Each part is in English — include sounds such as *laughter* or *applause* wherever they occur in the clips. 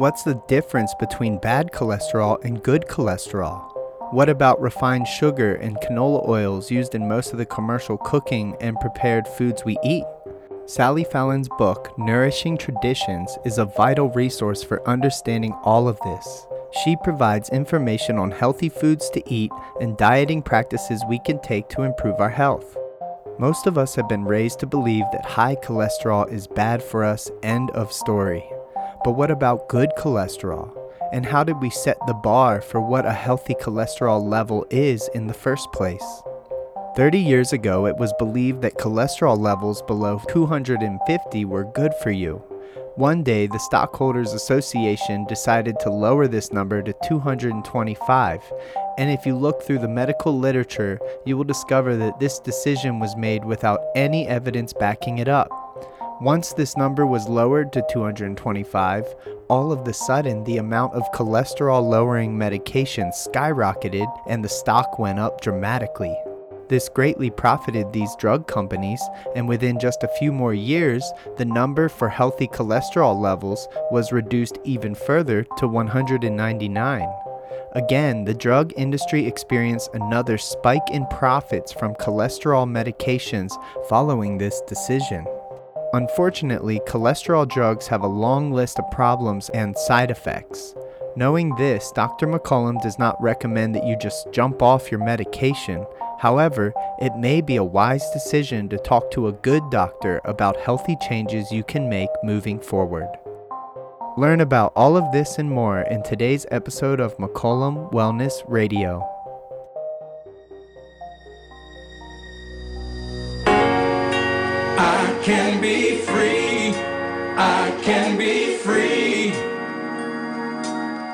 What's the difference between bad cholesterol and good cholesterol? What about refined sugar and canola oils used in most of the commercial cooking and prepared foods we eat? Sally Fallon's book, Nourishing Traditions, is a vital resource for understanding all of this. She provides information on healthy foods to eat and dieting practices we can take to improve our health. Most of us have been raised to believe that high cholesterol is bad for us, end of story. But what about good cholesterol? And how did we set the bar for what a healthy cholesterol level is in the first place? 30 years ago, it was believed that cholesterol levels below 250 were good for you. One day, the Stockholders Association decided to lower this number to 225, and if you look through the medical literature, you will discover that this decision was made without any evidence backing it up. Once this number was lowered to 225, all of the sudden the amount of cholesterol lowering medication skyrocketed and the stock went up dramatically. This greatly profited these drug companies, and within just a few more years, the number for healthy cholesterol levels was reduced even further to 199. Again, the drug industry experienced another spike in profits from cholesterol medications following this decision. Unfortunately, cholesterol drugs have a long list of problems and side effects. Knowing this, Dr. McCollum does not recommend that you just jump off your medication. However, it may be a wise decision to talk to a good doctor about healthy changes you can make moving forward. Learn about all of this and more in today's episode of McCollum Wellness Radio. Can be free. I can be free.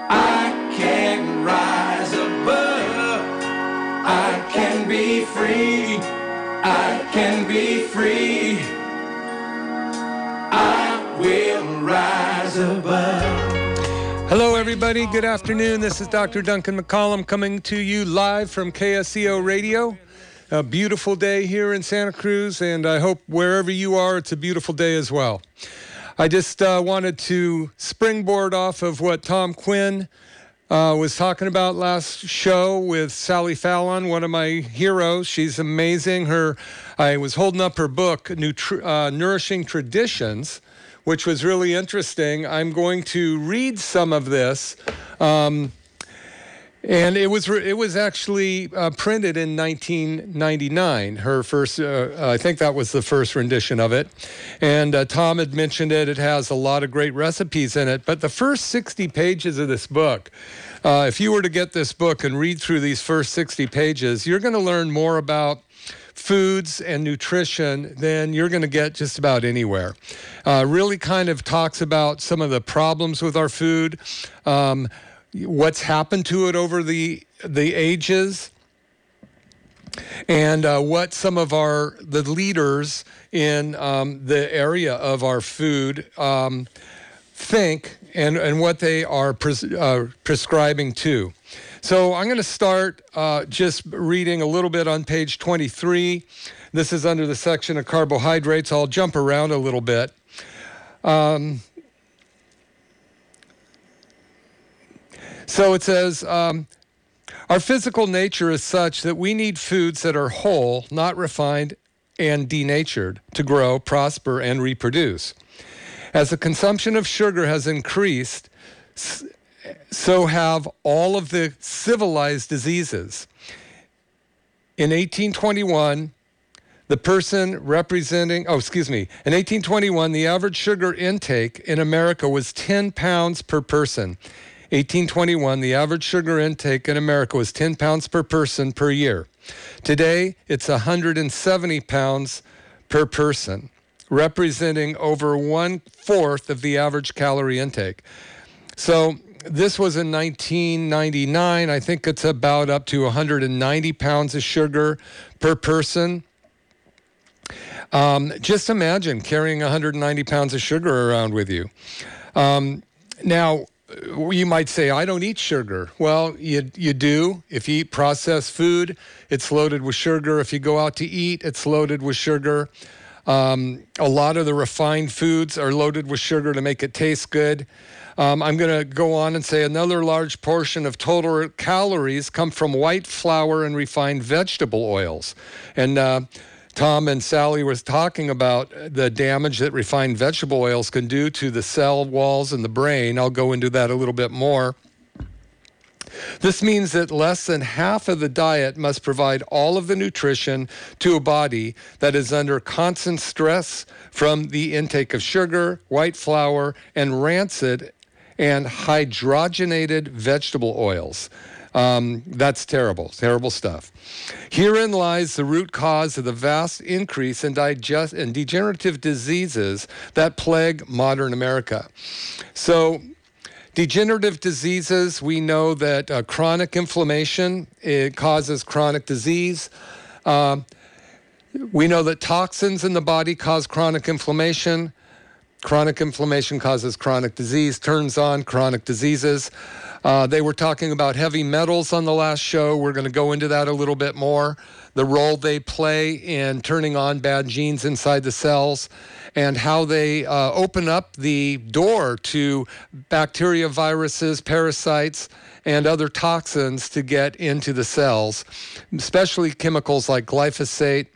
I can rise above. I can be free. I can be free. I will rise above. Hello, everybody. Good afternoon. This is Dr. Duncan McCollum coming to you live from KSCO Radio. A beautiful day here in Santa Cruz, and I hope wherever you are, it's a beautiful day as well. I just uh, wanted to springboard off of what Tom Quinn uh, was talking about last show with Sally Fallon, one of my heroes. She's amazing. Her, I was holding up her book, Nutri- uh, Nourishing Traditions, which was really interesting. I'm going to read some of this. Um, and it was it was actually uh, printed in 1999. Her first, uh, I think that was the first rendition of it. And uh, Tom had mentioned it. It has a lot of great recipes in it. But the first 60 pages of this book, uh, if you were to get this book and read through these first 60 pages, you're going to learn more about foods and nutrition than you're going to get just about anywhere. Uh, really kind of talks about some of the problems with our food. Um, what's happened to it over the the ages and uh, what some of our the leaders in um, the area of our food um, think and, and what they are pres- uh, prescribing to. So I'm going to start uh, just reading a little bit on page 23. This is under the section of carbohydrates. I'll jump around a little bit. Um, So it says, um, our physical nature is such that we need foods that are whole, not refined and denatured, to grow, prosper, and reproduce. As the consumption of sugar has increased, so have all of the civilized diseases. In 1821, the person representing, oh, excuse me, in 1821, the average sugar intake in America was 10 pounds per person. 1821, the average sugar intake in America was 10 pounds per person per year. Today, it's 170 pounds per person. representing over one fourth of the average calorie intake. So this was in 1999. I think it's about up to 190 pounds of sugar per person. Um, just imagine carrying 190 pounds of sugar around with you. Um, now, you might say, I don't eat sugar. Well, you, you do. If you eat processed food, it's loaded with sugar. If you go out to eat, it's loaded with sugar. Um, a lot of the refined foods are loaded with sugar to make it taste good. Um, I'm going to go on and say another large portion of total calories come from white flour and refined vegetable oils. And uh, Tom and Sally was talking about the damage that refined vegetable oils can do to the cell walls and the brain. I'll go into that a little bit more. This means that less than half of the diet must provide all of the nutrition to a body that is under constant stress from the intake of sugar, white flour, and rancid and hydrogenated vegetable oils. Um, that's terrible, terrible stuff. Herein lies the root cause of the vast increase in digest degenerative diseases that plague modern America. So, degenerative diseases, we know that uh, chronic inflammation it causes chronic disease. Uh, we know that toxins in the body cause chronic inflammation. Chronic inflammation causes chronic disease, turns on chronic diseases. Uh, they were talking about heavy metals on the last show. We're going to go into that a little bit more. The role they play in turning on bad genes inside the cells and how they uh, open up the door to bacteria, viruses, parasites, and other toxins to get into the cells, especially chemicals like glyphosate,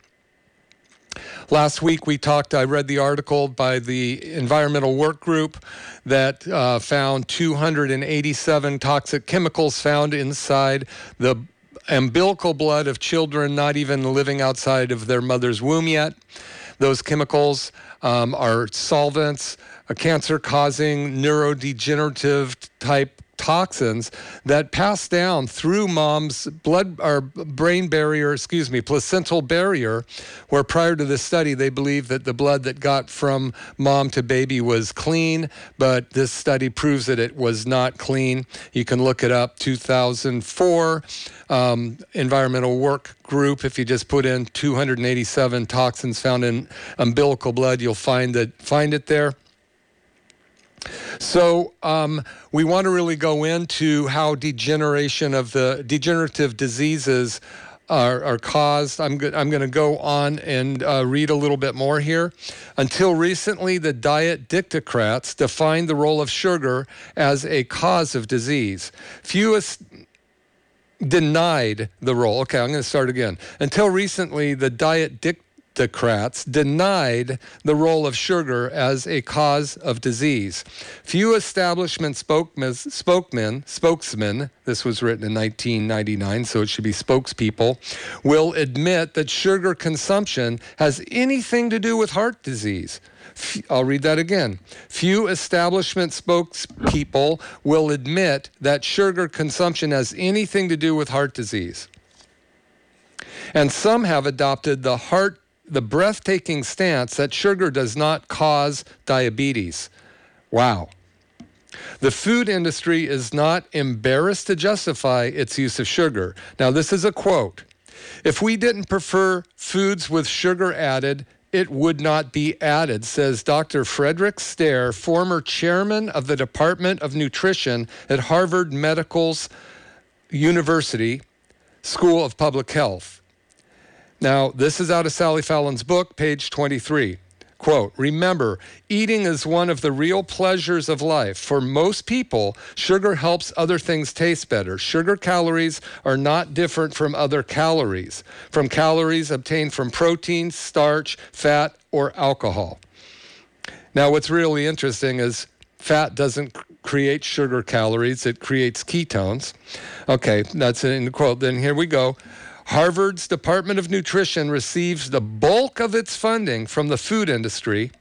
Last week we talked, I read the article by the Environmental Work Group that uh, found 287 toxic chemicals found inside the umbilical blood of children not even living outside of their mother's womb yet. Those chemicals um, are solvents, a cancer causing neurodegenerative type toxins that pass down through mom's blood or brain barrier, excuse me, placental barrier, where prior to this study, they believed that the blood that got from mom to baby was clean, but this study proves that it was not clean. You can look it up, 2004. Um, environmental work group. If you just put in 287 toxins found in umbilical blood, you'll find that find it there. So um, we want to really go into how degeneration of the degenerative diseases are, are caused. I'm, go- I'm going to go on and uh, read a little bit more here. Until recently, the diet dictocrats defined the role of sugar as a cause of disease. Few denied the role. Okay, I'm going to start again. Until recently, the diet dictocrats Democrats denied the role of sugar as a cause of disease. Few establishment spokesmen, spokesmen, spokesmen, this was written in 1999, so it should be spokespeople, will admit that sugar consumption has anything to do with heart disease. I'll read that again. Few establishment spokespeople will admit that sugar consumption has anything to do with heart disease. And some have adopted the heart the breathtaking stance that sugar does not cause diabetes. Wow. The food industry is not embarrassed to justify its use of sugar. Now, this is a quote If we didn't prefer foods with sugar added, it would not be added, says Dr. Frederick Stare, former chairman of the Department of Nutrition at Harvard Medical's University School of Public Health. Now, this is out of Sally Fallon's book, page 23. Quote, remember, eating is one of the real pleasures of life. For most people, sugar helps other things taste better. Sugar calories are not different from other calories, from calories obtained from protein, starch, fat, or alcohol. Now, what's really interesting is fat doesn't create sugar calories, it creates ketones. Okay, that's in the quote. Then here we go. Harvard's Department of Nutrition receives the bulk of its funding from the food industry,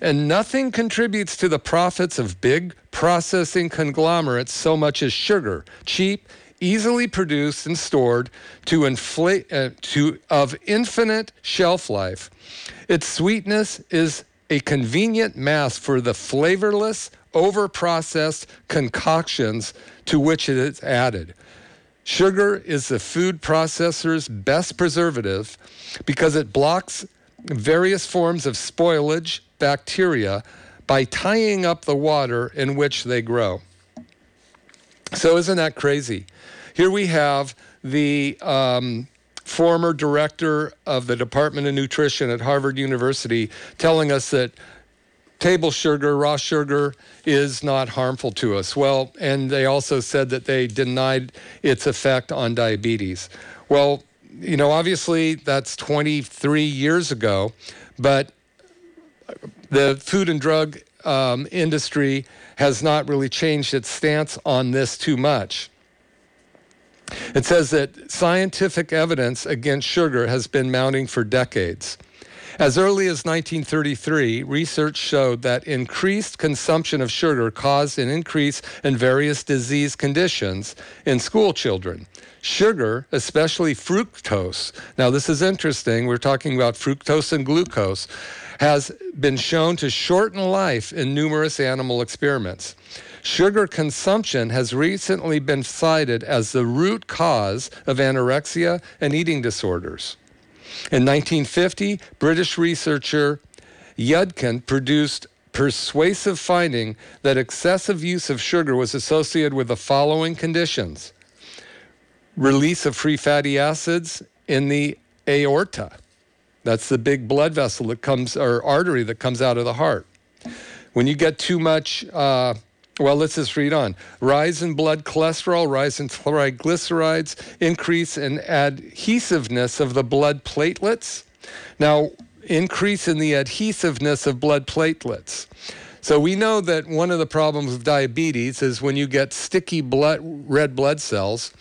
and nothing contributes to the profits of big processing conglomerates so much as sugar, cheap, easily produced and stored to inflate uh, to of infinite shelf life. Its sweetness is a convenient mask for the flavorless, overprocessed concoctions to which it is added. Sugar is the food processor's best preservative because it blocks various forms of spoilage bacteria by tying up the water in which they grow. So, isn't that crazy? Here we have the um, former director of the Department of Nutrition at Harvard University telling us that table sugar, raw sugar, is not harmful to us. Well, and they also said that they denied its effect on diabetes. Well, you know, obviously that's 23 years ago, but the food and drug um, industry has not really changed its stance on this too much. It says that scientific evidence against sugar has been mounting for decades. As early as 1933, research showed that increased consumption of sugar caused an increase in various disease conditions in school children. Sugar, especially fructose, now this is interesting, we're talking about fructose and glucose, has been shown to shorten life in numerous animal experiments. Sugar consumption has recently been cited as the root cause of anorexia and eating disorders. In 1950, British researcher Yudkin produced persuasive finding that excessive use of sugar was associated with the following conditions release of free fatty acids in the aorta. That's the big blood vessel that comes, or artery that comes out of the heart. When you get too much uh, well, let's just read on. Rise in blood cholesterol, rise in triglycerides, increase in adhesiveness of the blood platelets. Now, increase in the adhesiveness of blood platelets. So we know that one of the problems of diabetes is when you get sticky blood, red blood cells.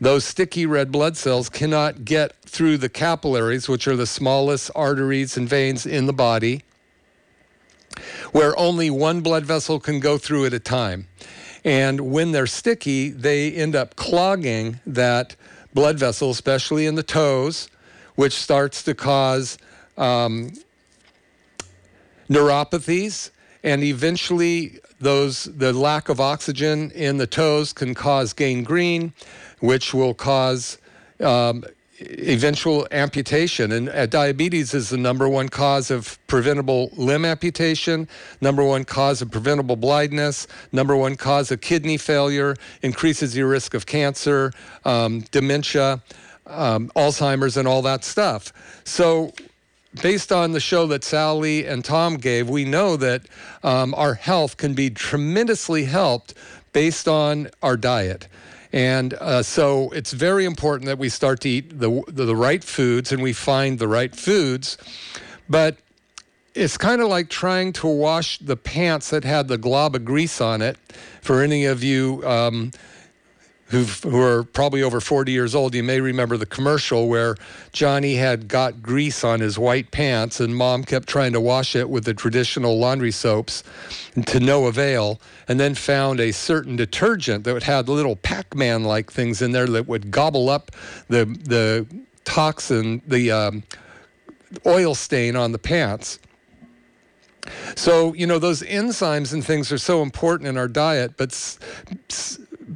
Those sticky red blood cells cannot get through the capillaries, which are the smallest arteries and veins in the body where only one blood vessel can go through at a time. And when they're sticky, they end up clogging that blood vessel, especially in the toes, which starts to cause um, neuropathies. And eventually, those the lack of oxygen in the toes can cause gangrene, which will cause um, eventual amputation. And uh, diabetes is the number one cause of preventable limb amputation, number one cause of preventable blindness, number one cause of kidney failure, increases your risk of cancer, um, dementia, um, Alzheimer's, and all that stuff. So, based on the show that Sally and Tom gave, we know that um, our health can be tremendously helped based on our diet. And uh, so it's very important that we start to eat the, the, the right foods and we find the right foods. But it's kind of like trying to wash the pants that had the glob of grease on it. For any of you um, who are probably over 40 years old, you may remember the commercial where Johnny had got grease on his white pants and mom kept trying to wash it with the traditional laundry soaps to no avail, and then found a certain detergent that had little Pac Man like things in there that would gobble up the, the toxin, the um, oil stain on the pants. So, you know, those enzymes and things are so important in our diet, but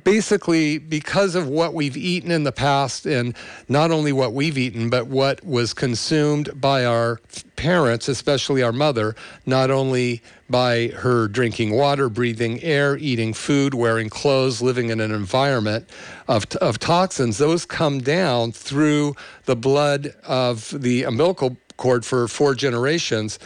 basically because of what we've eaten in the past and not only what we've eaten but what was consumed by our parents especially our mother not only by her drinking water breathing air eating food wearing clothes living in an environment of, of toxins those come down through the blood of the umbilical cord for four generations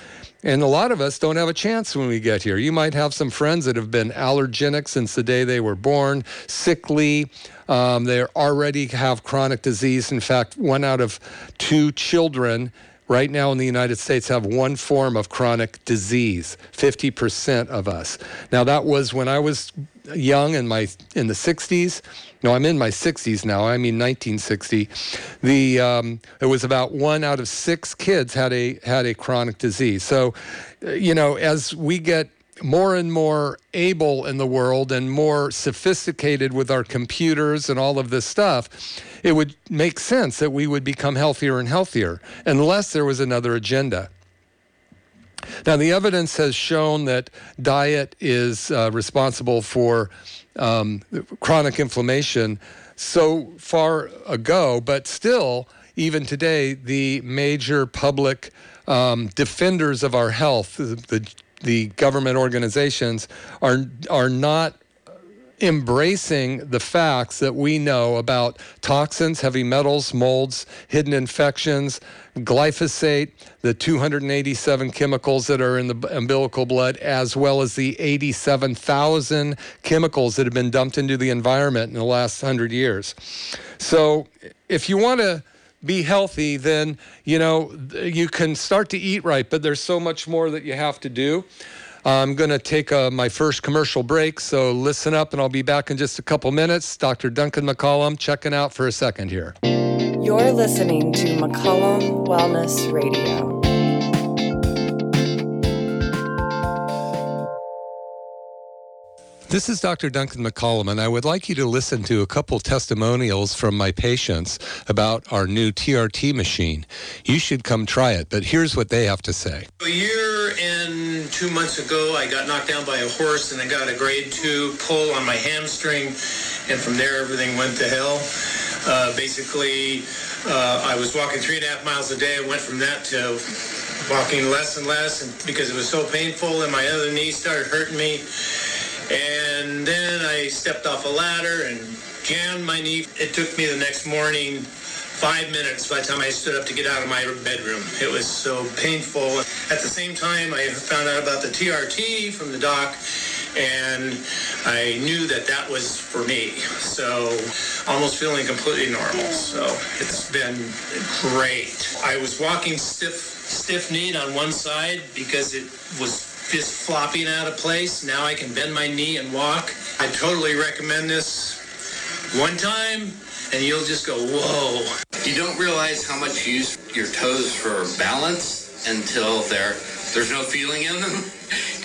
and a lot of us don't have a chance when we get here. You might have some friends that have been allergenic since the day they were born, sickly. Um, they already have chronic disease. In fact, one out of two children right now in the United States have one form of chronic disease. 50% of us. Now that was when I was young in my in the 60s. No, I'm in my 60s now. I mean 1960. The um, it was about one out of six kids had a had a chronic disease. So, uh, you know, as we get more and more able in the world and more sophisticated with our computers and all of this stuff, it would make sense that we would become healthier and healthier unless there was another agenda. Now, the evidence has shown that diet is uh, responsible for um, chronic inflammation so far ago, but still, even today, the major public um, defenders of our health, the, the government organizations, are, are not embracing the facts that we know about toxins, heavy metals, molds, hidden infections, glyphosate, the 287 chemicals that are in the umbilical blood, as well as the 87,000 chemicals that have been dumped into the environment in the last 100 years. So if you want to be healthy, then you know you can start to eat right, but there's so much more that you have to do. I'm going to take uh, my first commercial break, so listen up, and I'll be back in just a couple minutes. Dr. Duncan McCollum checking out for a second here. You're listening to McCollum Wellness Radio. This is Dr. Duncan McCollum, and I would like you to listen to a couple testimonials from my patients about our new TRT machine. You should come try it, but here's what they have to say. A year and two months ago, I got knocked down by a horse and I got a grade two pull on my hamstring, and from there, everything went to hell. Uh, basically, uh, I was walking three and a half miles a day. I went from that to walking less and less and because it was so painful, and my other knee started hurting me. And then I stepped off a ladder and jammed my knee. It took me the next morning five minutes by the time I stood up to get out of my bedroom. It was so painful. At the same time, I found out about the TRT from the doc, and I knew that that was for me. So almost feeling completely normal. So it's been great. I was walking stiff, stiff kneed on one side because it was just flopping out of place. Now I can bend my knee and walk. I totally recommend this one time and you'll just go, whoa. You don't realize how much you use your toes for balance until there there's no feeling in them. *laughs*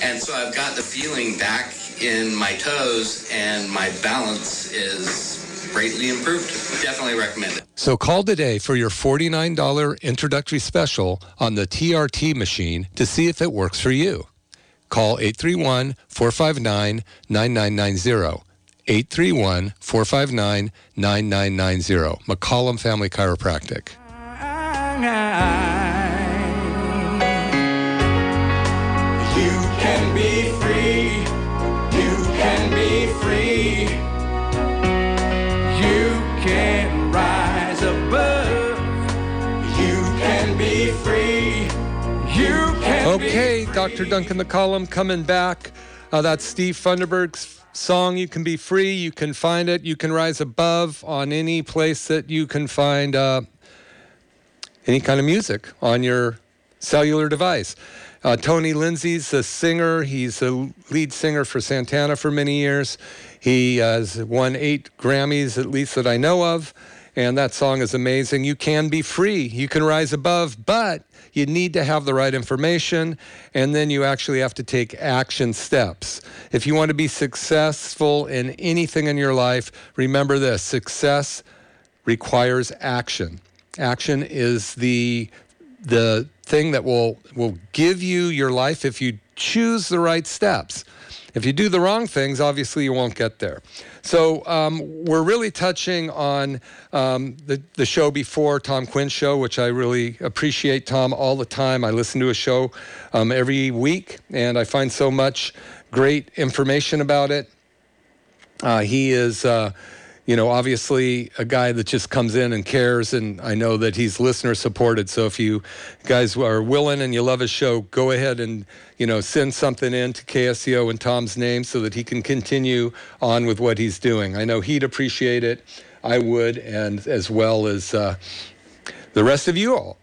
And so I've got the feeling back in my toes and my balance is greatly improved. Definitely recommend it. So call today for your $49 introductory special on the TRT machine to see if it works for you. Call 831 459 9990. 831 459 9990. McCollum Family Chiropractic. You can be free. You can be free. You can rise above. You can be free. You can Okay, Dr. Duncan McCollum coming back. Uh, that's Steve Funderburg's song, You Can Be Free. You can find it. You can rise above on any place that you can find uh, any kind of music on your cellular device. Uh, Tony Lindsay's a singer. He's a lead singer for Santana for many years. He has won eight Grammys, at least that I know of. And that song is amazing. You can be free. You can rise above, but you need to have the right information. And then you actually have to take action steps. If you want to be successful in anything in your life, remember this success requires action. Action is the the thing that will will give you your life if you choose the right steps. If you do the wrong things, obviously you won't get there. So um, we're really touching on um, the the show before Tom Quinn's show, which I really appreciate Tom all the time. I listen to a show um, every week, and I find so much great information about it. Uh, he is, uh, you know, obviously a guy that just comes in and cares, and I know that he's listener supported. So if you guys are willing and you love his show, go ahead and you know send something in to KSCO in Tom's name so that he can continue on with what he's doing. I know he'd appreciate it. I would, and as well as uh, the rest of you all.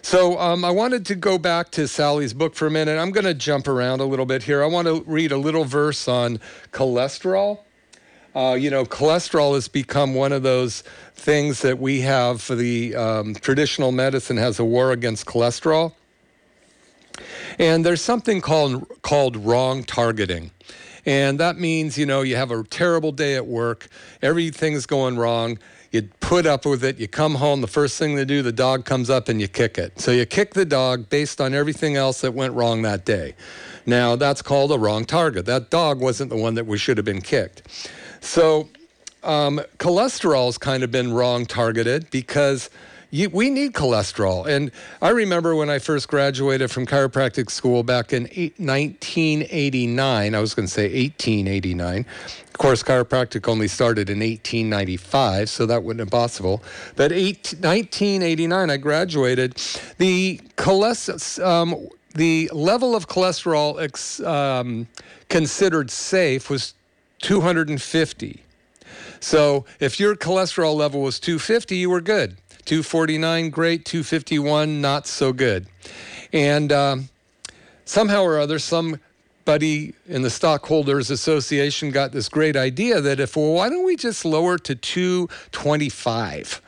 So um, I wanted to go back to Sally's book for a minute. I'm going to jump around a little bit here. I want to read a little verse on cholesterol. Uh, you know, cholesterol has become one of those things that we have for the um, traditional medicine has a war against cholesterol. And there's something called called wrong targeting. And that means, you know, you have a terrible day at work, everything's going wrong. you put up with it, you come home, the first thing they do, the dog comes up and you kick it. So you kick the dog based on everything else that went wrong that day. Now, that's called a wrong target. That dog wasn't the one that we should have been kicked. So, um, cholesterol's kind of been wrong targeted because you, we need cholesterol. And I remember when I first graduated from chiropractic school back in eight, 1989, I was going to say 1889. Of course, chiropractic only started in 1895, so that wouldn't have been possible. But eight, 1989, I graduated. The cholesterol. Um, the level of cholesterol ex, um, considered safe was 250. So if your cholesterol level was 250, you were good. 249, great. 251, not so good. And um, somehow or other, somebody in the Stockholders Association got this great idea that if, well, why don't we just lower to 225?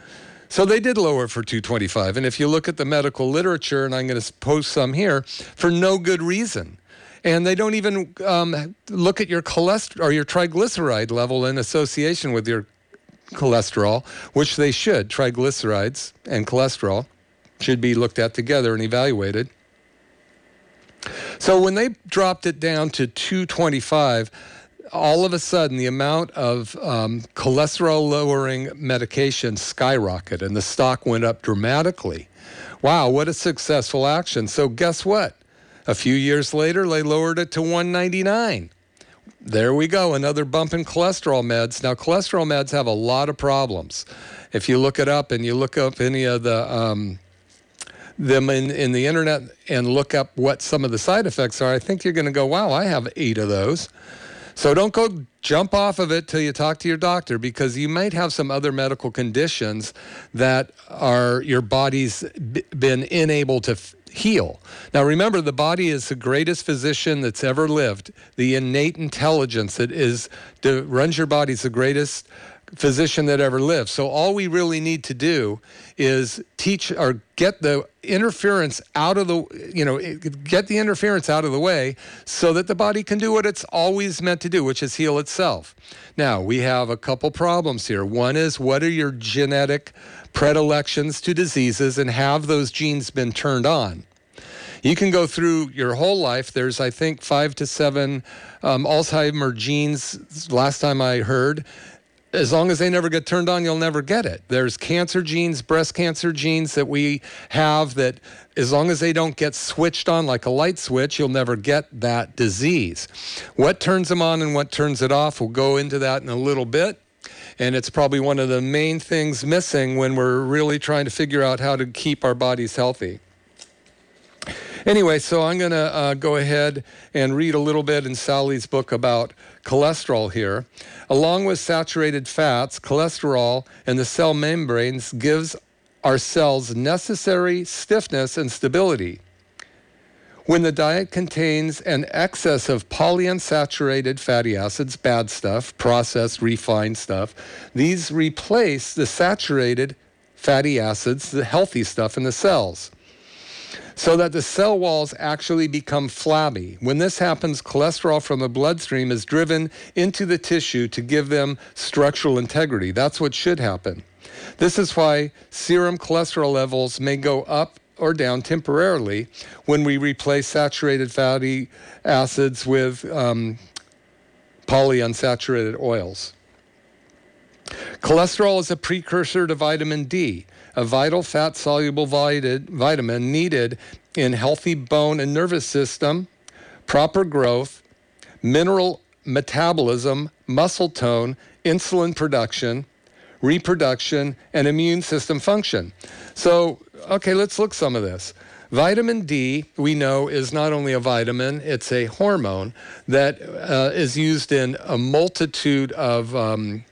So they did lower for 225. And if you look at the medical literature, and I'm going to post some here, for no good reason. And they don't even um, look at your cholesterol or your triglyceride level in association with your cholesterol, which they should. Triglycerides and cholesterol should be looked at together and evaluated. So when they dropped it down to 225, all of a sudden the amount of um, cholesterol lowering medication skyrocketed and the stock went up dramatically. Wow, what a successful action. So, guess what? A few years later, they lowered it to 199 there we go, another bump in cholesterol meds. Now, cholesterol meds have a lot of problems. If you look it up and you look up any of the um, them in, in the internet and look up what some of the side effects are, I think you're going to go, wow, I have eight of those. So don't go jump off of it till you talk to your doctor because you might have some other medical conditions that are your body's been unable to heal. Now, remember, the body is the greatest physician that's ever lived. The innate intelligence that is runs your body is the greatest physician that ever lived. So all we really need to do is teach or get the interference out of the you know get the interference out of the way so that the body can do what it's always meant to do, which is heal itself. Now, we have a couple problems here. One is what are your genetic predilections to diseases and have those genes been turned on? You can go through your whole life. There's, I think, five to seven um, Alzheimer genes, last time I heard. As long as they never get turned on, you'll never get it. There's cancer genes, breast cancer genes that we have that, as long as they don't get switched on like a light switch, you'll never get that disease. What turns them on and what turns it off, we'll go into that in a little bit. And it's probably one of the main things missing when we're really trying to figure out how to keep our bodies healthy. Anyway, so I'm going to uh, go ahead and read a little bit in Sally's book about cholesterol here. Along with saturated fats, cholesterol in the cell membranes gives our cells necessary stiffness and stability. When the diet contains an excess of polyunsaturated fatty acids, bad stuff, processed, refined stuff, these replace the saturated fatty acids, the healthy stuff in the cells so that the cell walls actually become flabby. When this happens, cholesterol from the bloodstream is driven into the tissue to give them structural integrity. That's what should happen. This is why serum cholesterol levels may go up or down temporarily when we replace saturated fatty acids with um, polyunsaturated oils. Cholesterol is a precursor to vitamin D, a vital fat soluble vitamin needed in healthy bone and nervous system, proper growth, mineral metabolism, muscle tone, insulin production, reproduction, and immune system function. So, okay, let's look some of this. Vitamin D, we know, is not only a vitamin, it's a hormone that uh, is used in a multitude of um,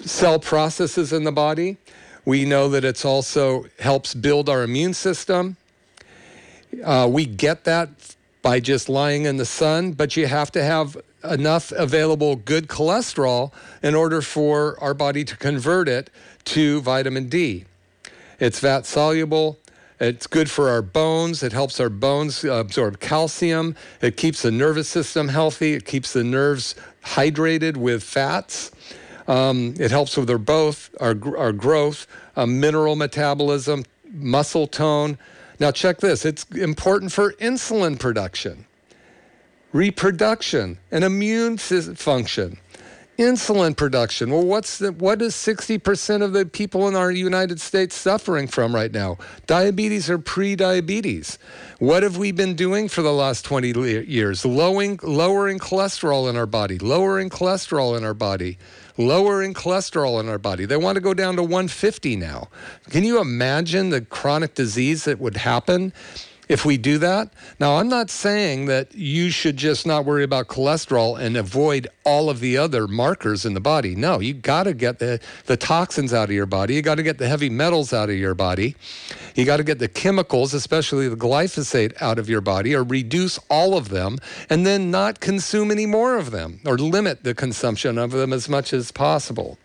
cell processes in the body. We know that it's also helps build our immune system. Uh, we get that by just lying in the sun, but you have to have enough available good cholesterol in order for our body to convert it to vitamin D. It's fat soluble. It's good for our bones. It helps our bones absorb calcium. It keeps the nervous system healthy. It keeps the nerves hydrated with fats. Um, it helps with our both our our growth, uh, mineral metabolism, muscle tone. Now check this. It's important for insulin production, reproduction, and immune function insulin production. Well, what's the, what is 60% of the people in our United States suffering from right now? Diabetes or pre-diabetes. What have we been doing for the last 20 years? Lowering, lowering cholesterol in our body, lowering cholesterol in our body, lowering cholesterol in our body. They want to go down to 150 now. Can you imagine the chronic disease that would happen if we do that. Now, I'm not saying that you should just not worry about cholesterol and avoid all of the other markers in the body. No, you got to get the, the toxins out of your body. You got to get the heavy metals out of your body. You got to get the chemicals, especially the glyphosate, out of your body or reduce all of them and then not consume any more of them or limit the consumption of them as much as possible.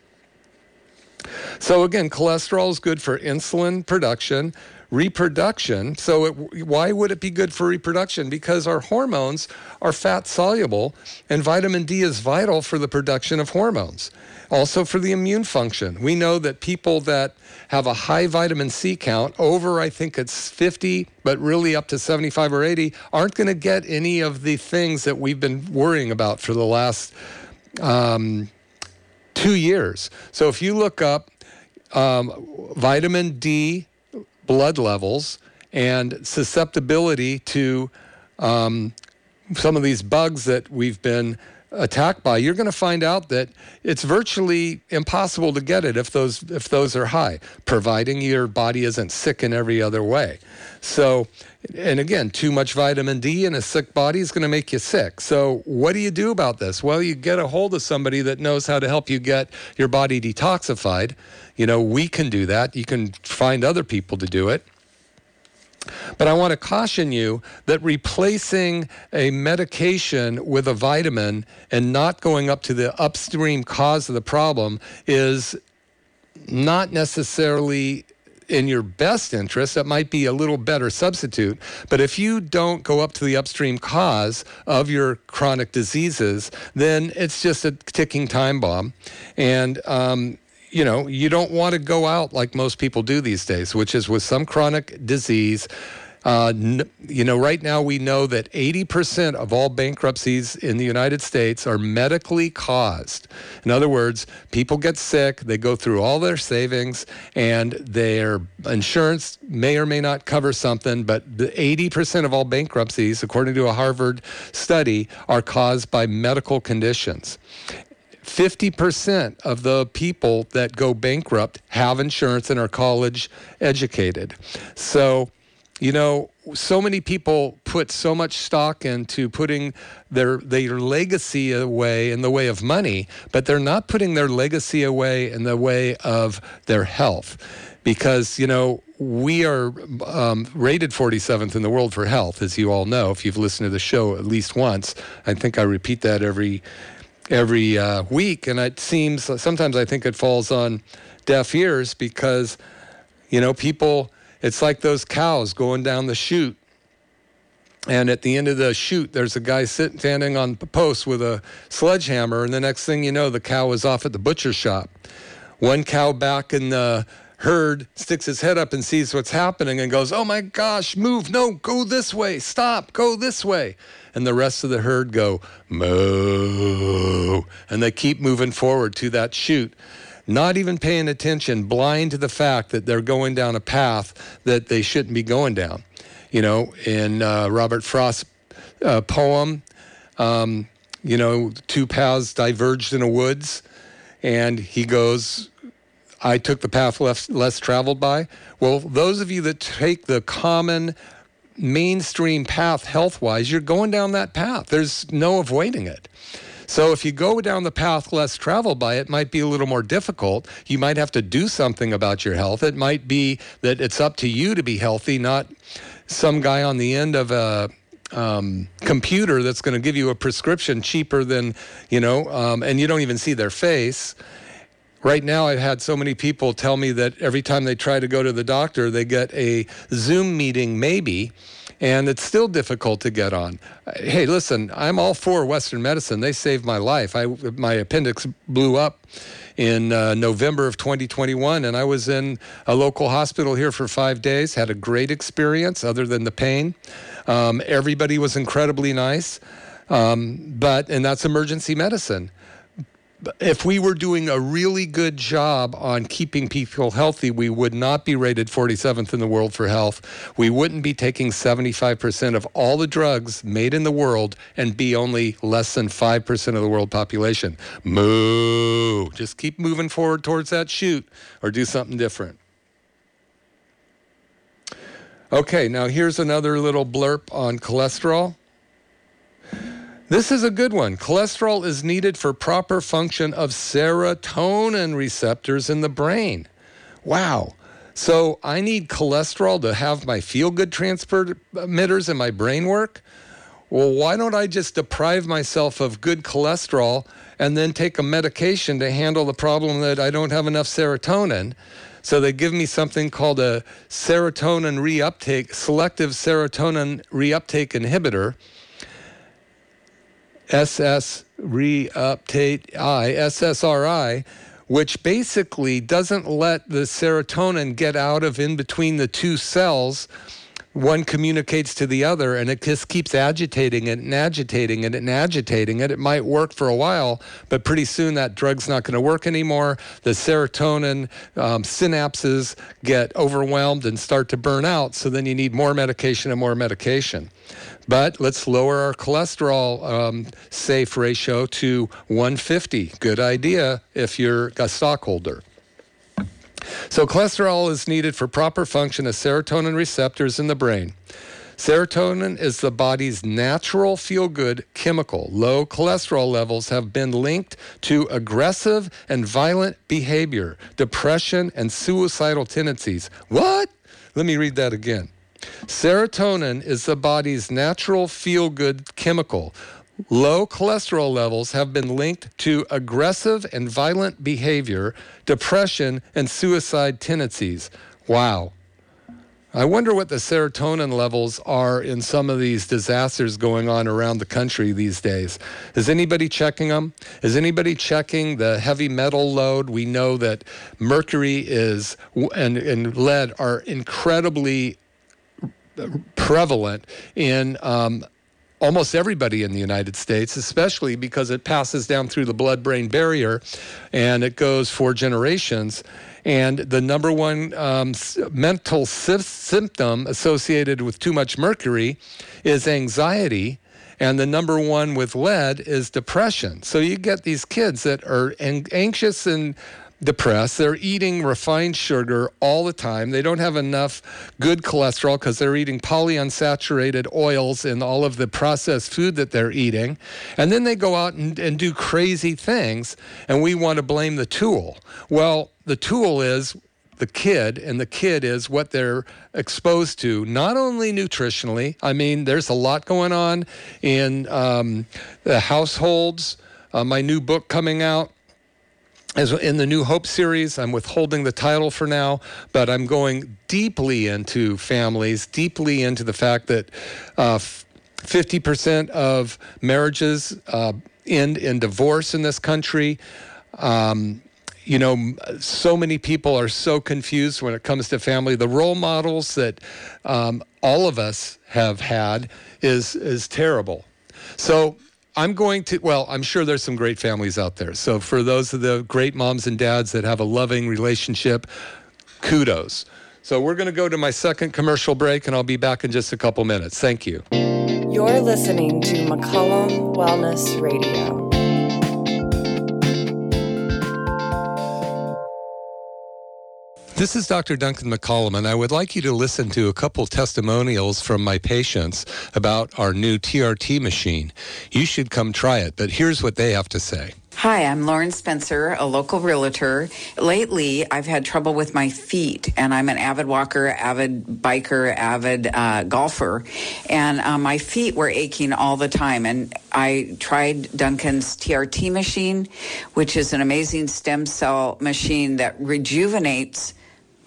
So, again, cholesterol is good for insulin production, reproduction. So, it, why would it be good for reproduction? Because our hormones are fat soluble, and vitamin D is vital for the production of hormones. Also, for the immune function. We know that people that have a high vitamin C count, over I think it's 50, but really up to 75 or 80, aren't going to get any of the things that we've been worrying about for the last um, two years. So, if you look up um, vitamin D blood levels and susceptibility to um, some of these bugs that we've been attacked by, you're going to find out that it's virtually impossible to get it if those if those are high, providing your body isn't sick in every other way. So, and again, too much vitamin D in a sick body is going to make you sick. So, what do you do about this? Well, you get a hold of somebody that knows how to help you get your body detoxified. You know, we can do that. You can find other people to do it. But I want to caution you that replacing a medication with a vitamin and not going up to the upstream cause of the problem is not necessarily in your best interest, it might be a little better substitute. But if you don't go up to the upstream cause of your chronic diseases, then it's just a ticking time bomb. And um, you know, you don't want to go out like most people do these days, which is with some chronic disease. Uh, you know, right now we know that 80% of all bankruptcies in the United States are medically caused. In other words, people get sick, they go through all their savings, and their insurance may or may not cover something, but the 80% of all bankruptcies, according to a Harvard study, are caused by medical conditions. 50% of the people that go bankrupt have insurance and are college educated. So, you know, so many people put so much stock into putting their their legacy away in the way of money, but they're not putting their legacy away in the way of their health. Because, you know, we are um, rated 47th in the world for health, as you all know, if you've listened to the show at least once. I think I repeat that every every uh, week, and it seems sometimes I think it falls on deaf ears because you know people. It's like those cows going down the chute. And at the end of the chute, there's a guy sitting standing on the post with a sledgehammer, and the next thing you know, the cow is off at the butcher shop. One cow back in the herd sticks his head up and sees what's happening and goes, Oh my gosh, move, no, go this way, stop, go this way and the rest of the herd go moo, and they keep moving forward to that chute not even paying attention, blind to the fact that they're going down a path that they shouldn't be going down. You know, in uh, Robert Frost's uh, poem, um, you know, two paths diverged in a woods, and he goes, I took the path less, less traveled by. Well, those of you that take the common mainstream path health wise, you're going down that path. There's no avoiding it. So if you go down the path less traveled by, it might be a little more difficult. You might have to do something about your health. It might be that it's up to you to be healthy, not some guy on the end of a um, computer that's going to give you a prescription cheaper than, you know, um, and you don't even see their face. Right now, I've had so many people tell me that every time they try to go to the doctor, they get a Zoom meeting, maybe, and it's still difficult to get on. Hey, listen, I'm all for Western medicine. They saved my life. I my appendix blew up in uh, November of 2021, and I was in a local hospital here for five days. Had a great experience, other than the pain. Um, everybody was incredibly nice, um, but and that's emergency medicine if we were doing a really good job on keeping people healthy, we would not be rated 47th in the world for health. We wouldn't be taking 75% of all the drugs made in the world and be only less than 5% of the world population. Moo. Just keep moving forward towards that shoot or do something different. Okay, now here's another little blurb on cholesterol. This is a good one. Cholesterol is needed for proper function of serotonin receptors in the brain. Wow. So I need cholesterol to have my feel good transmitters in my brain work? Well, why don't I just deprive myself of good cholesterol and then take a medication to handle the problem that I don't have enough serotonin? So they give me something called a serotonin reuptake, selective serotonin reuptake inhibitor SS reuptake I, SSRI, which basically doesn't let the serotonin get out of in between the two cells. One communicates to the other, and it just keeps agitating it and agitating it and agitating it. It might work for a while, but pretty soon that drug's not going to work anymore. The serotonin um, synapses get overwhelmed and start to burn out. So then you need more medication and more medication. But let's lower our cholesterol um, safe ratio to 150. Good idea if you're a stockholder. So, cholesterol is needed for proper function of serotonin receptors in the brain. Serotonin is the body's natural feel good chemical. Low cholesterol levels have been linked to aggressive and violent behavior, depression, and suicidal tendencies. What? Let me read that again. Serotonin is the body's natural feel good chemical. Low cholesterol levels have been linked to aggressive and violent behavior, depression, and suicide tendencies. Wow. I wonder what the serotonin levels are in some of these disasters going on around the country these days. Is anybody checking them? Is anybody checking the heavy metal load? We know that mercury is and, and lead are incredibly prevalent in um, almost everybody in the United States, especially because it passes down through the blood brain barrier and it goes for generations. And the number one um, mental sy- symptom associated with too much mercury is anxiety. And the number one with lead is depression. So you get these kids that are anxious and depressed. They're eating refined sugar all the time. They don't have enough good cholesterol because they're eating polyunsaturated oils in all of the processed food that they're eating. And then they go out and, and do crazy things, and we want to blame the tool. Well, the tool is the kid, and the kid is what they're exposed to, not only nutritionally. I mean, there's a lot going on in um, the households. Uh, my new book coming out as in the New Hope series, I'm withholding the title for now, but I'm going deeply into families, deeply into the fact that uh, 50% of marriages uh, end in divorce in this country. Um, you know, so many people are so confused when it comes to family. The role models that um, all of us have had is is terrible. So I'm going to, well, I'm sure there's some great families out there. So for those of the great moms and dads that have a loving relationship, kudos. So we're going to go to my second commercial break and I'll be back in just a couple minutes. Thank you. You're listening to McCollum Wellness Radio. This is Dr. Duncan McCollum, and I would like you to listen to a couple testimonials from my patients about our new TRT machine. You should come try it, but here's what they have to say. Hi, I'm Lauren Spencer, a local realtor. Lately, I've had trouble with my feet, and I'm an avid walker, avid biker, avid uh, golfer, and uh, my feet were aching all the time. And I tried Duncan's TRT machine, which is an amazing stem cell machine that rejuvenates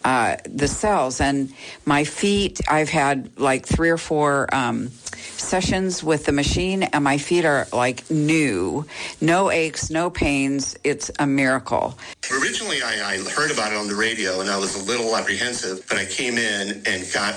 uh, the cells. And my feet, I've had like three or four um, sessions with the machine, and my feet are like new. No aches, no pains. It's a miracle. Originally, I, I heard about it on the radio, and I was a little apprehensive, but I came in and got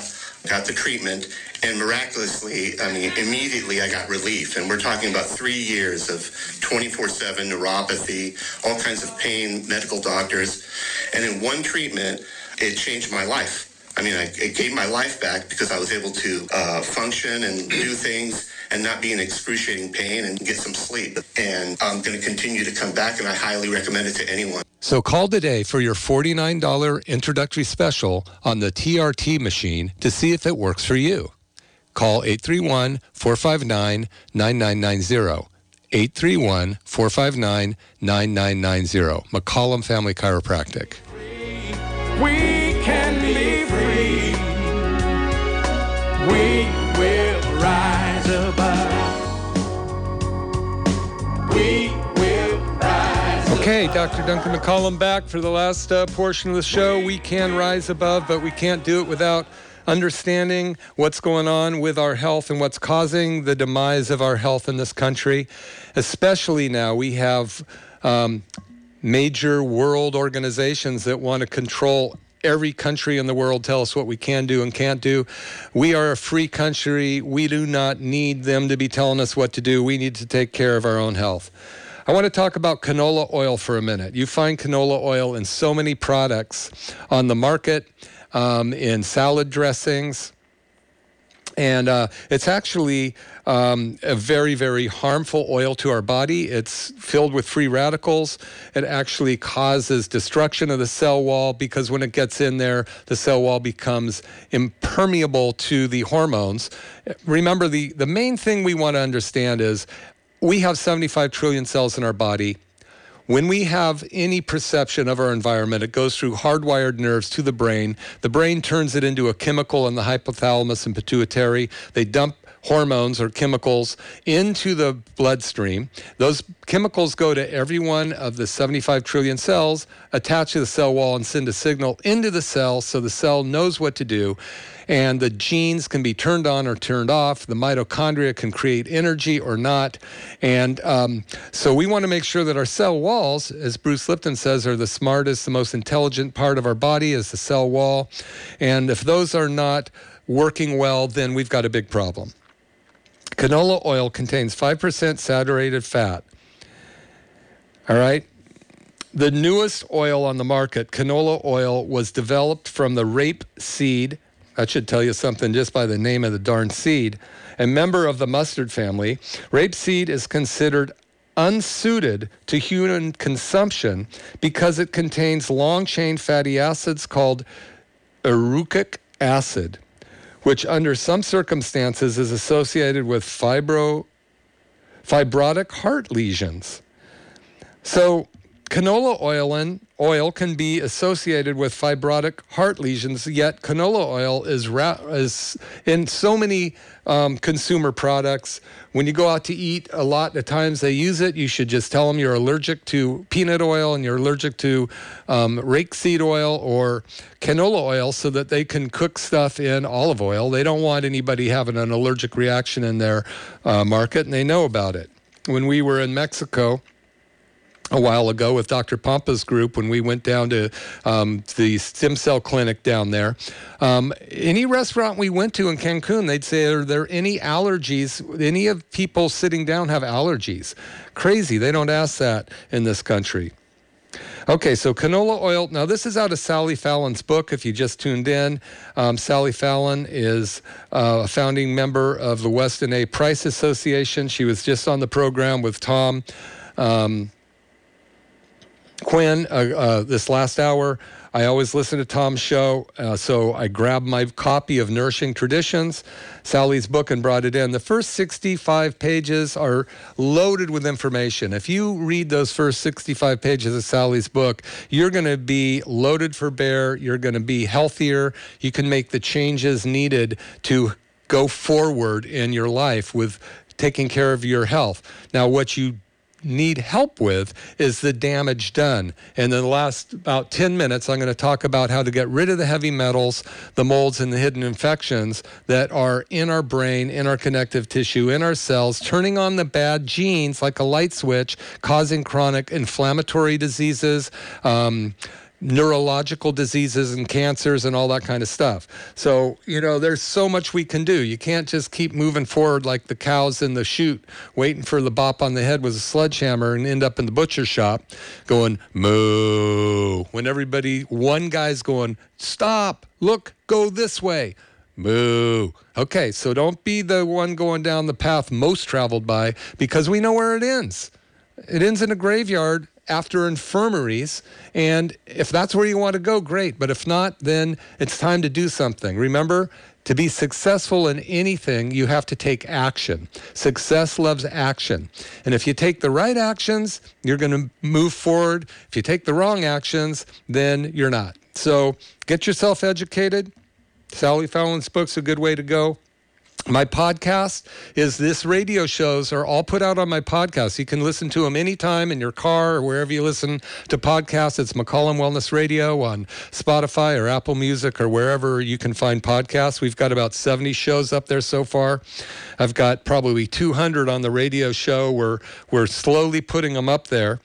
got the treatment and miraculously, I mean, immediately I got relief. And we're talking about three years of 24 7 neuropathy, all kinds of pain, medical doctors. And in one treatment, it changed my life. I mean, I, it gave my life back because I was able to uh, function and do things and not be in excruciating pain and get some sleep. And I'm going to continue to come back, and I highly recommend it to anyone. So call today for your $49 introductory special on the TRT machine to see if it works for you. Call 831-459-9990. 831-459-9990. McCollum Family Chiropractic. We can be free. We will rise above. We will rise Okay, Dr. Duncan McCollum back for the last uh, portion of the show. We can rise above, but we can't do it without understanding what's going on with our health and what's causing the demise of our health in this country. Especially now, we have um, major world organizations that want to control every country in the world tell us what we can do and can't do. We are a free country. We do not need them to be telling us what to do. We need to take care of our own health. I want to talk about canola oil for a minute. You find canola oil in so many products on the market, um, in salad dressings. And uh, it's actually um, a very, very harmful oil to our body. It's filled with free radicals. It actually causes destruction of the cell wall because when it gets in there, the cell wall becomes impermeable to the hormones. Remember, the, the main thing we want to understand is we have 75 trillion cells in our body. When we have any perception of our environment, it goes through hardwired nerves to the brain. The brain turns it into a chemical in the hypothalamus and pituitary. They dump hormones or chemicals into the bloodstream. Those chemicals go to every one of the 75 trillion cells, attach to the cell wall, and send a signal into the cell so the cell knows what to do. And the genes can be turned on or turned off. The mitochondria can create energy or not. And um, so we want to make sure that our cell walls, as Bruce Lipton says, are the smartest, the most intelligent part of our body is the cell wall. And if those are not working well, then we've got a big problem. Canola oil contains 5% saturated fat. All right. The newest oil on the market, canola oil, was developed from the rape seed. That should tell you something just by the name of the darn seed. A member of the mustard family, rapeseed is considered unsuited to human consumption because it contains long chain fatty acids called erucic acid which under some circumstances is associated with fibro, fibrotic heart lesions. So, canola oil, in, oil can be associated with fibrotic heart lesions, yet canola oil is, ra- is in so many um, consumer products. When you go out to eat, a lot of times they use it. You should just tell them you're allergic to peanut oil and you're allergic to um, rapeseed oil or canola oil so that they can cook stuff in olive oil. They don't want anybody having an allergic reaction in their uh, market, and they know about it. When we were in Mexico, a while ago with Dr. Pompa's group when we went down to um, the stem cell clinic down there. Um, any restaurant we went to in Cancun, they'd say, Are there any allergies? Any of people sitting down have allergies? Crazy. They don't ask that in this country. Okay, so canola oil. Now, this is out of Sally Fallon's book. If you just tuned in, um, Sally Fallon is uh, a founding member of the Weston A. Price Association. She was just on the program with Tom. Um, Quinn, uh, uh, this last hour, I always listen to Tom's show, uh, so I grabbed my copy of Nourishing Traditions, Sally's book, and brought it in. The first 65 pages are loaded with information. If you read those first 65 pages of Sally's book, you're going to be loaded for bear. You're going to be healthier. You can make the changes needed to go forward in your life with taking care of your health. Now, what you need help with is the damage done. And in the last about 10 minutes, I'm going to talk about how to get rid of the heavy metals, the molds, and the hidden infections that are in our brain, in our connective tissue, in our cells, turning on the bad genes like a light switch, causing chronic inflammatory diseases. Um, neurological diseases and cancers and all that kind of stuff. So, you know, there's so much we can do. You can't just keep moving forward like the cows in the chute, waiting for the bop on the head with a sledgehammer and end up in the butcher shop going, moo. When everybody, one guy's going, stop, look, go this way. Moo. Okay, so don't be the one going down the path most traveled by because we know where it ends. It ends in a graveyard after infirmaries. And if that's where you want to go, great. But if not, then it's time to do something. Remember, to be successful in anything, you have to take action. Success loves action. And if you take the right actions, you're going to move forward. If you take the wrong actions, then you're not. So get yourself educated. Sally Fallon's book's a good way to go my podcast is this radio shows are all put out on my podcast. You can listen to them anytime in your car or wherever you listen to podcasts. It's McCollum Wellness Radio on Spotify or Apple Music or wherever you can find podcasts. We've got about 70 shows up there so far. I've got probably 200 on the radio show. We're, we're slowly putting them up there.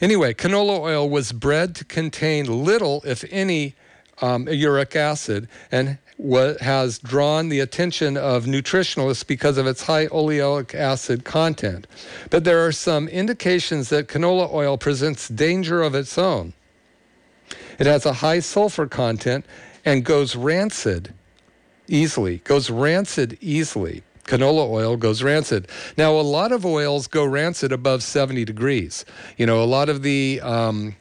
Anyway, canola oil was bred to contain little, if any, um, uric acid and what has drawn the attention of nutritionalists because of its high oleic acid content. But there are some indications that canola oil presents danger of its own. It has a high sulfur content and goes rancid easily, goes rancid easily. Canola oil goes rancid. Now, a lot of oils go rancid above 70 degrees. You know, a lot of the um,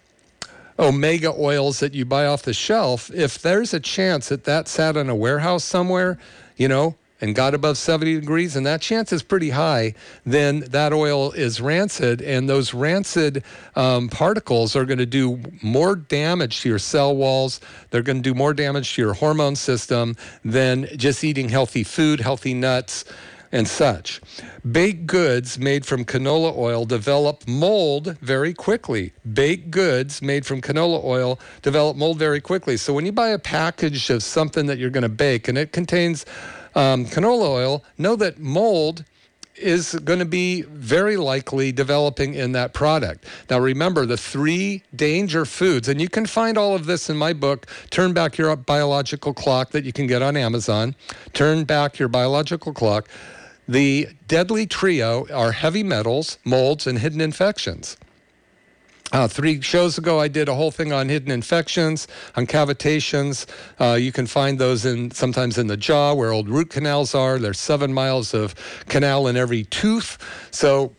omega oils that you buy off the shelf, if there's a chance that that sat in a warehouse somewhere, you know, and got above 70 degrees, and that chance is pretty high, then that oil is rancid, and those rancid um, particles are going to do more damage to your cell walls. They're going to do more damage to your hormone system than just eating healthy food, healthy nuts and such. Baked goods made from canola oil develop mold very quickly. Baked goods made from canola oil develop mold very quickly. So when you buy a package of something that you're going to bake and it contains um, canola oil, know that mold is going to be very likely developing in that product. Now, remember the three danger foods, and you can find all of this in my book, Turn Back Your Biological Clock, that you can get on Amazon. Turn Back Your Biological Clock. The deadly trio are heavy metals, molds, and hidden infections. Uh, three shows ago, I did a whole thing on hidden infections, on cavitations. Uh, you can find those in sometimes in the jaw where old root canals are. There's seven miles of canal in every tooth. So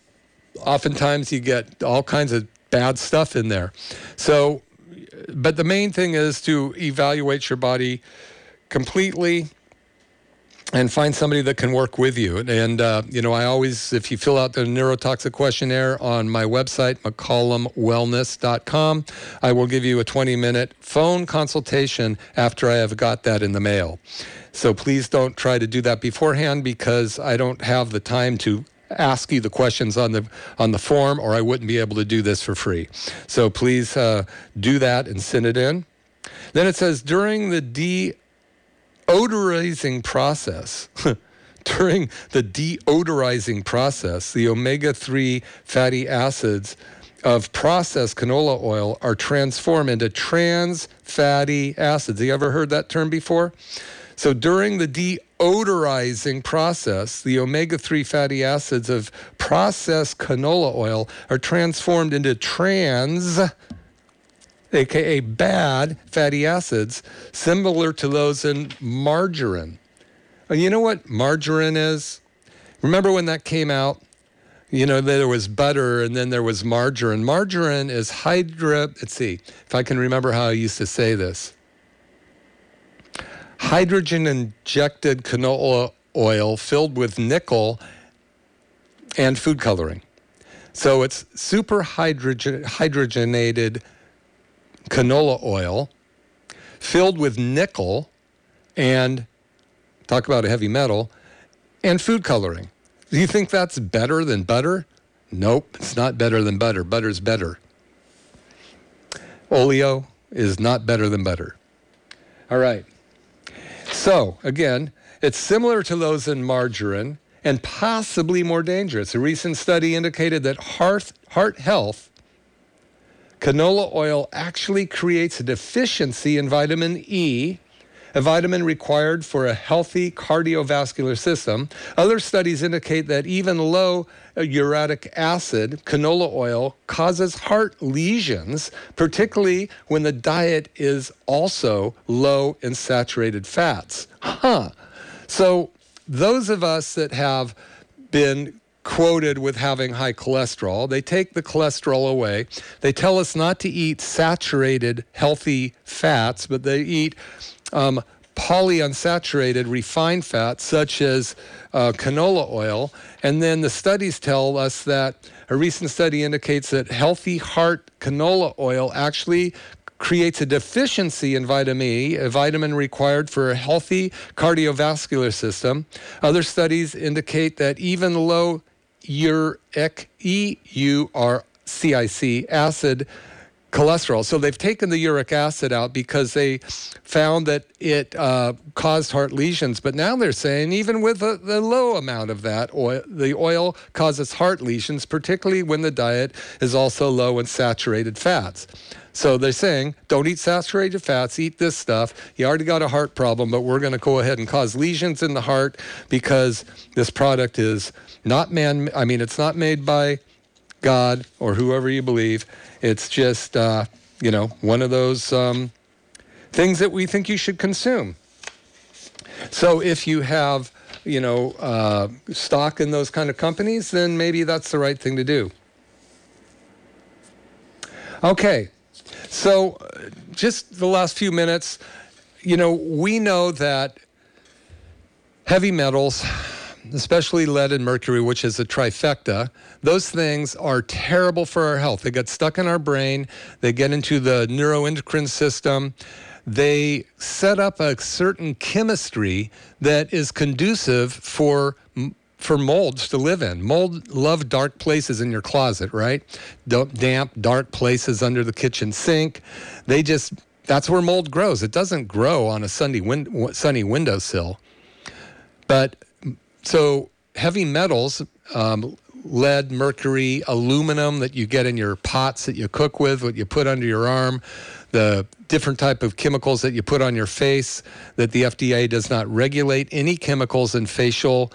oftentimes you get all kinds of bad stuff in there. So, but the main thing is to evaluate your body completely and find somebody that can work with you. And, uh, you know, I always, if you fill out the neurotoxic questionnaire on my website, mccollumwellness.com, I will give you a 20 minute phone consultation after I have got that in the mail. So please don't try to do that beforehand because I don't have the time to ask you the questions on the on the form or I wouldn't be able to do this for free. So please uh, do that and send it in. Then it says during the D odorizing process, *laughs* during the deodorizing process, the omega 3 fatty acids of processed canola oil are transformed into trans fatty acids. Have you ever heard that term before? So during the deodorizing process, the omega 3 fatty acids of processed canola oil are transformed into trans aka bad fatty acids, similar to those in margarine. And you know what margarine is? Remember when that came out? You know, there was butter and then there was margarine. Margarine is hydra, let's see if I can remember how I used to say this. Hydrogen injected canola oil filled with nickel and food coloring. So it's super hydrogen, hydrogenated canola oil filled with nickel and talk about a heavy metal and food coloring. Do you think that's better than butter? Nope, it's not better than butter. Butter's better. Oleo is not better than butter. All right. So, again, it's similar to those in margarine and possibly more dangerous. A recent study indicated that heart, heart health, canola oil actually creates a deficiency in vitamin E a vitamin required for a healthy cardiovascular system. Other studies indicate that even low uric acid, canola oil, causes heart lesions, particularly when the diet is also low in saturated fats. Huh. So, those of us that have been quoted with having high cholesterol. They take the cholesterol away. They tell us not to eat saturated, healthy fats, but they eat um, polyunsaturated refined fats such as uh, canola oil. And then the studies tell us that a recent study indicates that healthy heart canola oil actually creates a deficiency in vitamin E, a vitamin required for a healthy cardiovascular system. Other studies indicate that even low uric, E-U-R-C-I-C, acid cholesterol. So they've taken the uric acid out because they found that it uh, caused heart lesions. But now they're saying even with the, the low amount of that oil, the oil causes heart lesions, particularly when the diet is also low in saturated fats. So they're saying, don't eat saturated fats, eat this stuff. You already got a heart problem, but we're going to go ahead and cause lesions in the heart because this product is not man, I mean, it's not made by God or whoever you believe. It's just, uh, you know, one of those um, things that we think you should consume. So if you have, you know, uh, stock in those kind of companies, then maybe that's the right thing to do. Okay, so uh, just the last few minutes, you know, we know that heavy metals especially lead and mercury, which is a trifecta, those things are terrible for our health. They get stuck in our brain, they get into the neuroendocrine system. They set up a certain chemistry that is conducive for for molds to live in. Mold love dark places in your closet, right? Damp, dark places under the kitchen sink. They just that's where mold grows. It doesn't grow on a sunny, win- sunny windowsill. But so heavy metals, um, lead, mercury, aluminum that you get in your pots that you cook with, what you put under your arm, the different type of chemicals that you put on your face that the FDA does not regulate. Any chemicals in facial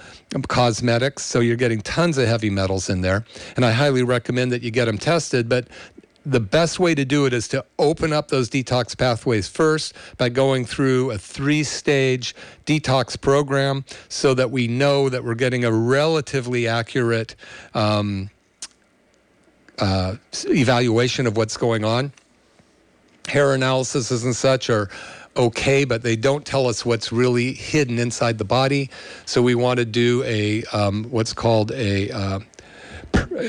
cosmetics. So you're getting tons of heavy metals in there. And I highly recommend that you get them tested but the best way to do it is to open up those detox pathways first by going through a three stage detox program so that we know that we're getting a relatively accurate um, uh, evaluation of what's going on. Hair analyses and such are okay, but they don't tell us what's really hidden inside the body. So we want to do a um, what's called a uh,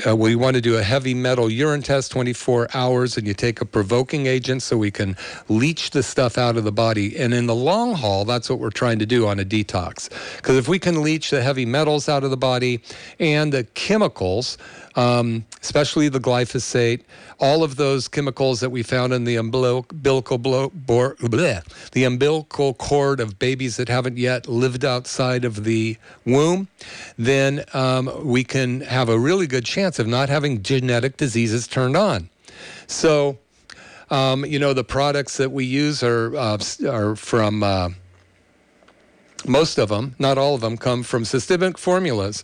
uh, we want to do a heavy metal urine test 24 hours and you take a provoking agent so we can leach the stuff out of the body. And in the long haul that's what we're trying to do on a detox. Because if we can leach the heavy metals out of the body and the chemicals um, especially the glyphosate, all of those chemicals that we found in the umbilical, blow, bleh, the umbilical cord of babies that haven't yet lived outside of the womb, then um, we can have a really good chance of not having genetic diseases turned on. So, um, you know, the products that we use are uh, are from. Uh, most of them, not all of them, come from systemic formulas.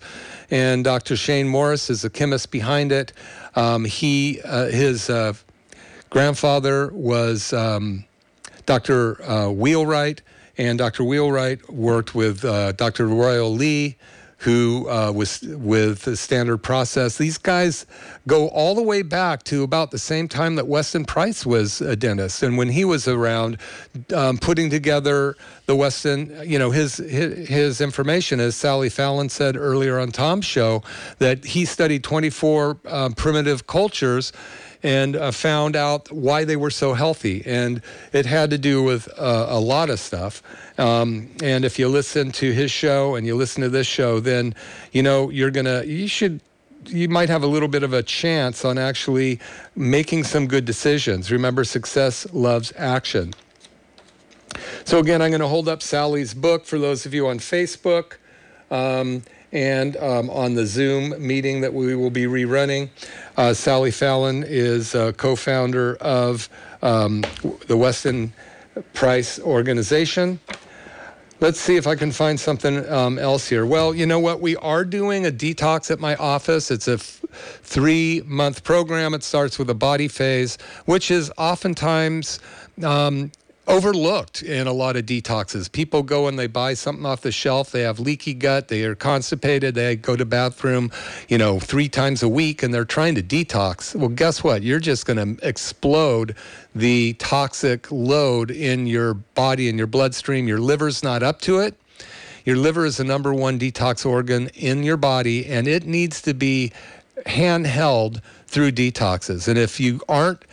And Dr. Shane Morris is the chemist behind it. Um, he, uh, his uh, grandfather was um, Dr. Uh, Wheelwright, and Dr. Wheelwright worked with uh, Dr. Royal Lee who uh, was with the standard process. These guys go all the way back to about the same time that Weston Price was a dentist. And when he was around um, putting together the Weston, you know, his, his, his information, as Sally Fallon said earlier on Tom's show, that he studied 24 um, primitive cultures and uh, found out why they were so healthy. And it had to do with uh, a lot of stuff. Um, and if you listen to his show and you listen to this show, then, you know, you're to, you should you might have a little bit of a chance on actually making some good decisions. Remember, success loves action. So, again, I'm going to hold up Sally's book for those of you on Facebook um, and um, on the Zoom meeting that we will be rerunning. Uh, Sally Fallon is co founder of um, the Weston Price organization. Let's see if I can find something um, else here. Well, you know what? We are doing a detox at my office. It's a f- three month program. It starts with a body phase, which is oftentimes um, overlooked in a lot of detoxes. People go and they buy something off the shelf. They have leaky gut. They are constipated. They go to bathroom, you know, three times a week, and they're trying to detox. Well, guess what? You're just going to explode the toxic load in your body and your bloodstream. Your liver's not up to it. Your liver is the number one detox organ in your body, and it needs to be handheld through detoxes. And if you aren't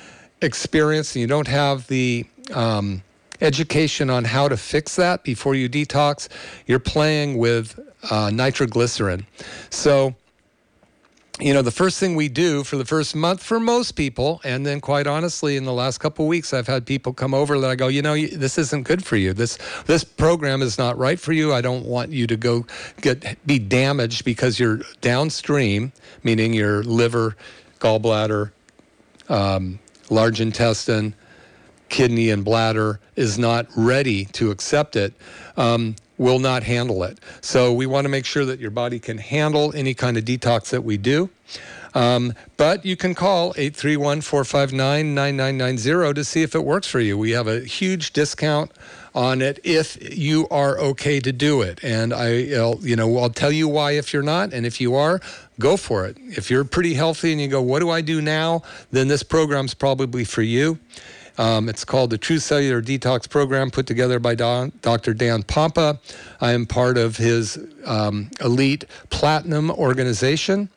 experienced and you don't have the um, education on how to fix that before you detox, you're playing with uh, nitroglycerin. So, you know, the first thing we do for the first month for most people, and then quite honestly, in the last couple weeks, I've had people come over that I go, you know, this isn't good for you. This this program is not right for you. I don't want you to go get be damaged because you're downstream, meaning your liver, gallbladder, um, large intestine, kidney and bladder is not ready to accept it, um, will not handle it. So we want to make sure that your body can handle any kind of detox that we do. Um, but you can call 831 459 9990 to see if it works for you. We have a huge discount on it if you are okay to do it. And I, you know, I'll tell you why if you're not, and if you are, go for it. If you're pretty healthy and you go, what do I do now? Then this program's probably for you. Um, it's called the True Cellular Detox Program, put together by Don, Dr. Dan Pompa. I am part of his um, elite platinum organization.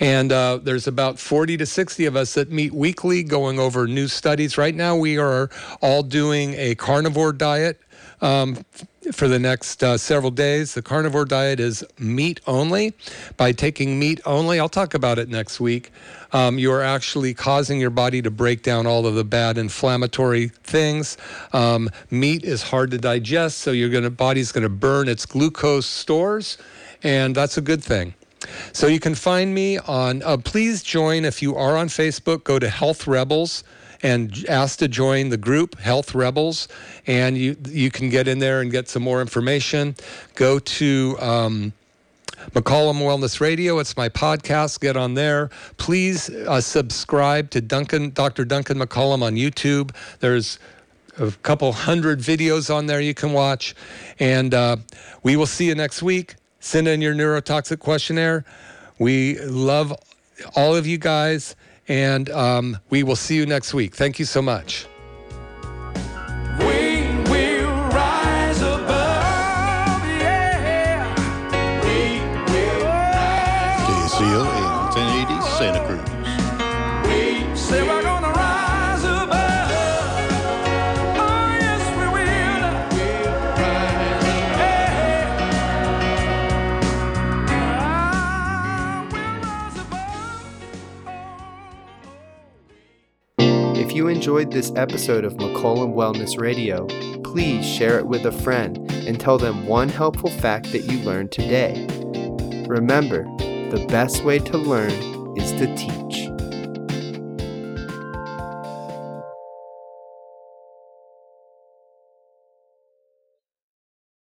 And uh, there's about 40 to 60 of us that meet weekly going over new studies. Right now, we are all doing a carnivore diet um, for the next uh, several days. The carnivore diet is meat only. By taking meat only, I'll talk about it next week. Um, you are actually causing your body to break down all of the bad inflammatory things. Um, meat is hard to digest, so your gonna body's going to burn its glucose stores, and that's a good thing. So you can find me on. Uh, please join if you are on Facebook. Go to Health Rebels and ask to join the group Health Rebels, and you you can get in there and get some more information. Go to um, McCollum Wellness Radio. It's my podcast. Get on there. Please uh, subscribe to Duncan, Dr. Duncan McCollum on YouTube. There's a couple hundred videos on there you can watch, and uh, we will see you next week. Send in your neurotoxic questionnaire. We love all of you guys. And um, we will see you next week. Thank you so much. You enjoyed this episode of McCollum Wellness Radio, please share it with a friend and tell them one helpful fact that you learned today. Remember, the best way to learn is to teach.